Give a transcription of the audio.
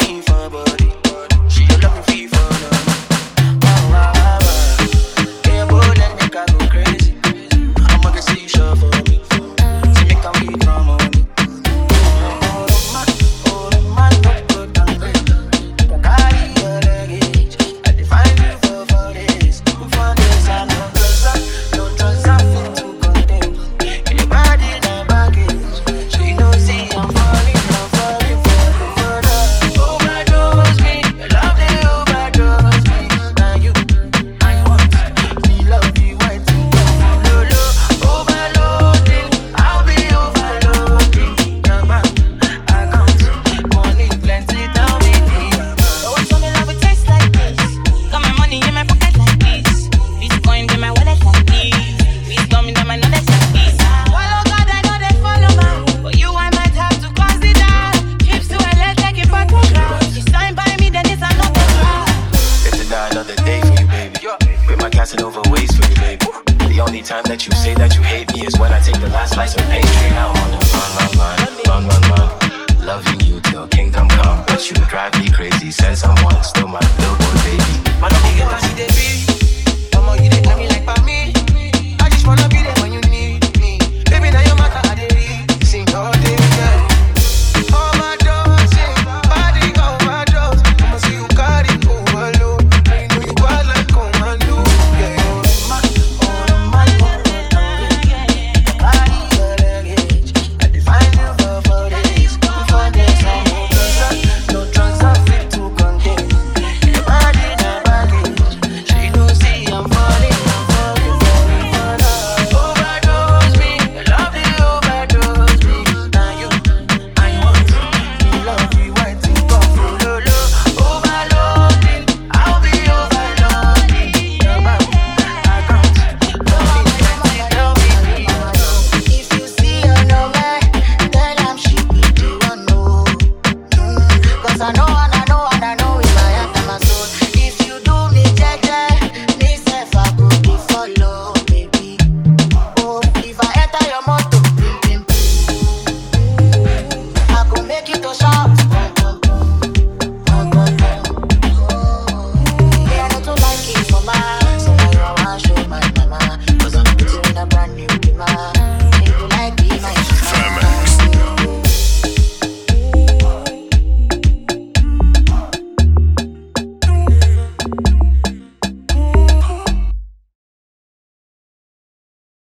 me for body. another day for you, baby. With my Casanova ways for you, baby. The only time that you say that you hate me is when I take the last slice of pastry. I know I